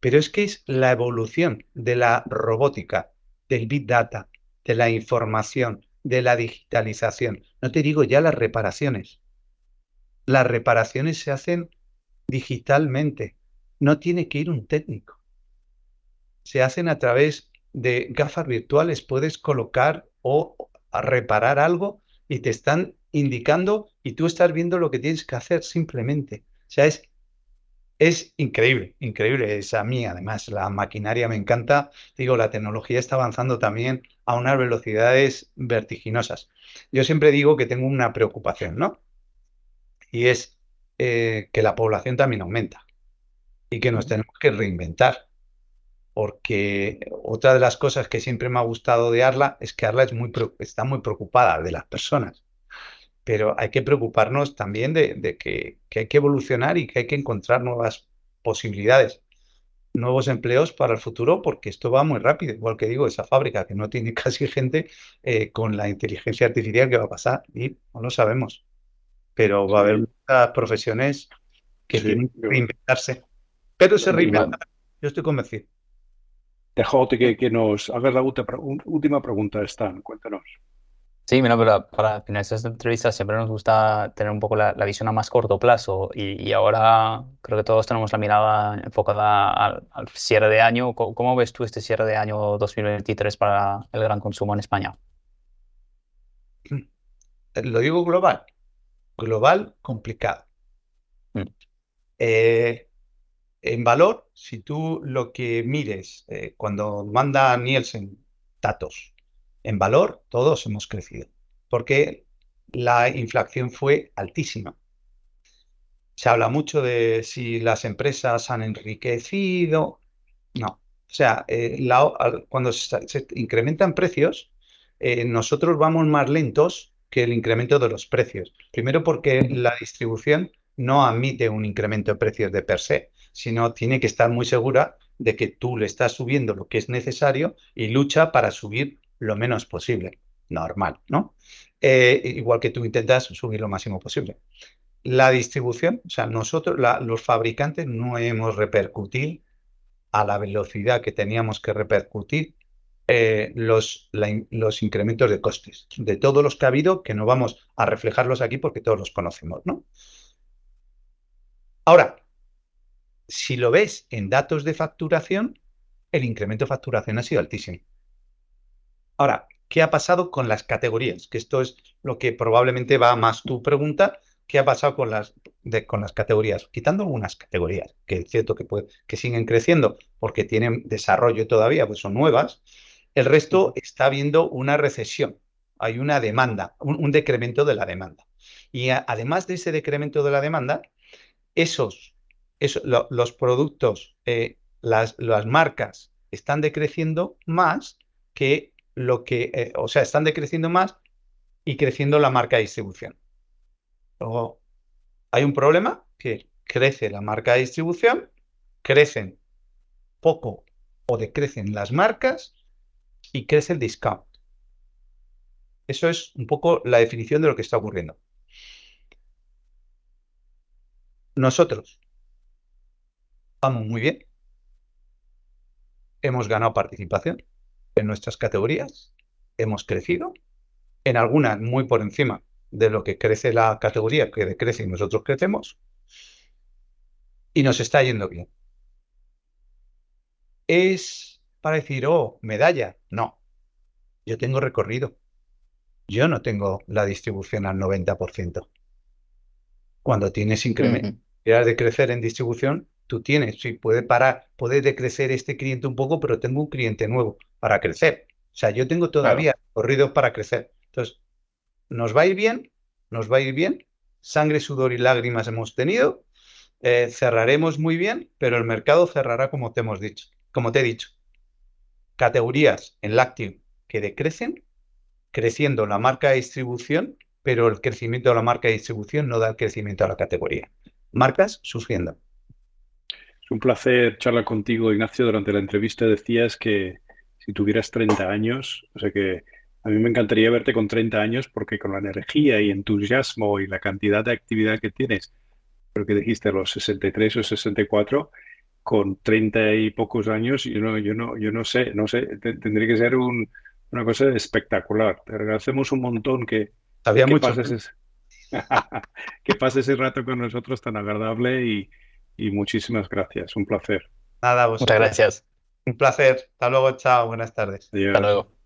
pero es que es la evolución de la robótica, del big data, de la información, de la digitalización. No te digo ya las reparaciones. Las reparaciones se hacen digitalmente. No tiene que ir un técnico. Se hacen a través de gafas virtuales puedes colocar o reparar algo y te están indicando y tú estás viendo lo que tienes que hacer simplemente. O sea, es, es increíble, increíble. Es a mí, además, la maquinaria me encanta. Digo, la tecnología está avanzando también a unas velocidades vertiginosas. Yo siempre digo que tengo una preocupación, ¿no? Y es eh, que la población también aumenta y que nos tenemos que reinventar porque otra de las cosas que siempre me ha gustado de Arla es que Arla es muy, está muy preocupada de las personas, pero hay que preocuparnos también de, que, hay que evolucionar y que hay que encontrar nuevas posibilidades, nuevos empleos para el futuro, porque esto va muy rápido, igual que digo, esa fábrica que no tiene casi gente eh, con la inteligencia artificial que va a pasar y no lo sabemos, pero va a haber muchas profesiones que tienen que reinventarse, pero se reinventan, yo estoy convencido. Dejo que, que nos hagas la última pregunta, Stan. Cuéntanos. Sí, mira, pero para finalizar esta entrevista siempre nos gusta tener un poco la, visión a más corto plazo y, ahora creo que todos tenemos la mirada enfocada al, cierre de año. ¿Cómo, ves tú este cierre de año 2023 para el gran consumo en España? Lo digo global. Global, complicado. Mm. Eh, en valor, si tú lo que mires eh, cuando manda Nielsen datos, en valor todos hemos crecido, porque la inflación fue altísima. Se habla mucho de si las empresas han enriquecido. No. O sea, eh, cuando se, incrementan precios, eh, nosotros vamos más lentos que el incremento de los precios. Primero porque la distribución no admite un incremento de precios de per se, sino tiene que estar muy segura de que tú le estás subiendo lo que es necesario y lucha para subir lo menos posible. Normal, ¿no? Eh, igual que tú intentas subir lo máximo posible. La distribución, o sea, nosotros, los fabricantes, no hemos repercutido a la velocidad que teníamos que repercutir eh, los, los incrementos de costes. De todos los que ha habido, que no vamos a reflejarlos aquí porque todos los conocemos, ¿no? Ahora, si lo ves en datos de facturación, el incremento de facturación ha sido altísimo. Ahora, ¿qué ha pasado con las categorías? Que esto es lo que probablemente va más tu pregunta. ¿Qué ha pasado con las, con las categorías? Quitando algunas categorías, que es cierto que, que siguen creciendo porque tienen desarrollo todavía, pues son nuevas. El resto está viendo una recesión. Hay una demanda, un, decremento de la demanda. Y además de ese decremento de la demanda, esos los productos, eh, las, las, marcas están decreciendo más que lo que, eh, o sea, están decreciendo más y creciendo la marca de distribución. Luego, hay un problema que crece la marca de distribución, crecen poco o decrecen las marcas y crece el discount. Eso es un poco la definición de lo que está ocurriendo. Nosotros vamos muy bien. Hemos ganado participación en nuestras categorías. Hemos crecido. En algunas muy por encima de lo que crece la categoría, que decrece y nosotros crecemos. Y nos está yendo bien. ¿Es para decir, oh, medalla? No. Yo tengo recorrido. Yo no tengo la distribución al 90%. Cuando tienes incremento, de crecer en distribución, tú tienes, sí, puede parar, puede decrecer este cliente un poco, pero tengo un cliente nuevo para crecer. O sea, yo tengo todavía corridos para crecer. Entonces, nos va a ir bien, nos va a ir bien. Sangre, sudor y lágrimas hemos tenido. Eh, cerraremos muy bien, pero el mercado cerrará como te hemos dicho, como te he dicho. Categorías en lácteo que decrecen, creciendo la marca de distribución, pero el crecimiento de la marca de distribución no da el crecimiento a la categoría marcas sufriendo. Es un placer charlar contigo, Ignacio. Durante la entrevista decías que si tuvieras 30 años, o sea que a mí me encantaría verte con 30 años porque con la energía y entusiasmo y la cantidad de actividad que tienes, creo que dijiste los 63 o 64, con 30 y pocos años, yo no, yo no, yo no sé, no sé, tendría que ser una cosa espectacular. Te agradecemos un montón que, Había mucho. que pase ese rato con nosotros tan agradable y, muchísimas gracias. Un placer. Nada, Muchas gracias. Un placer. Hasta luego, chao. Buenas tardes. Hasta luego.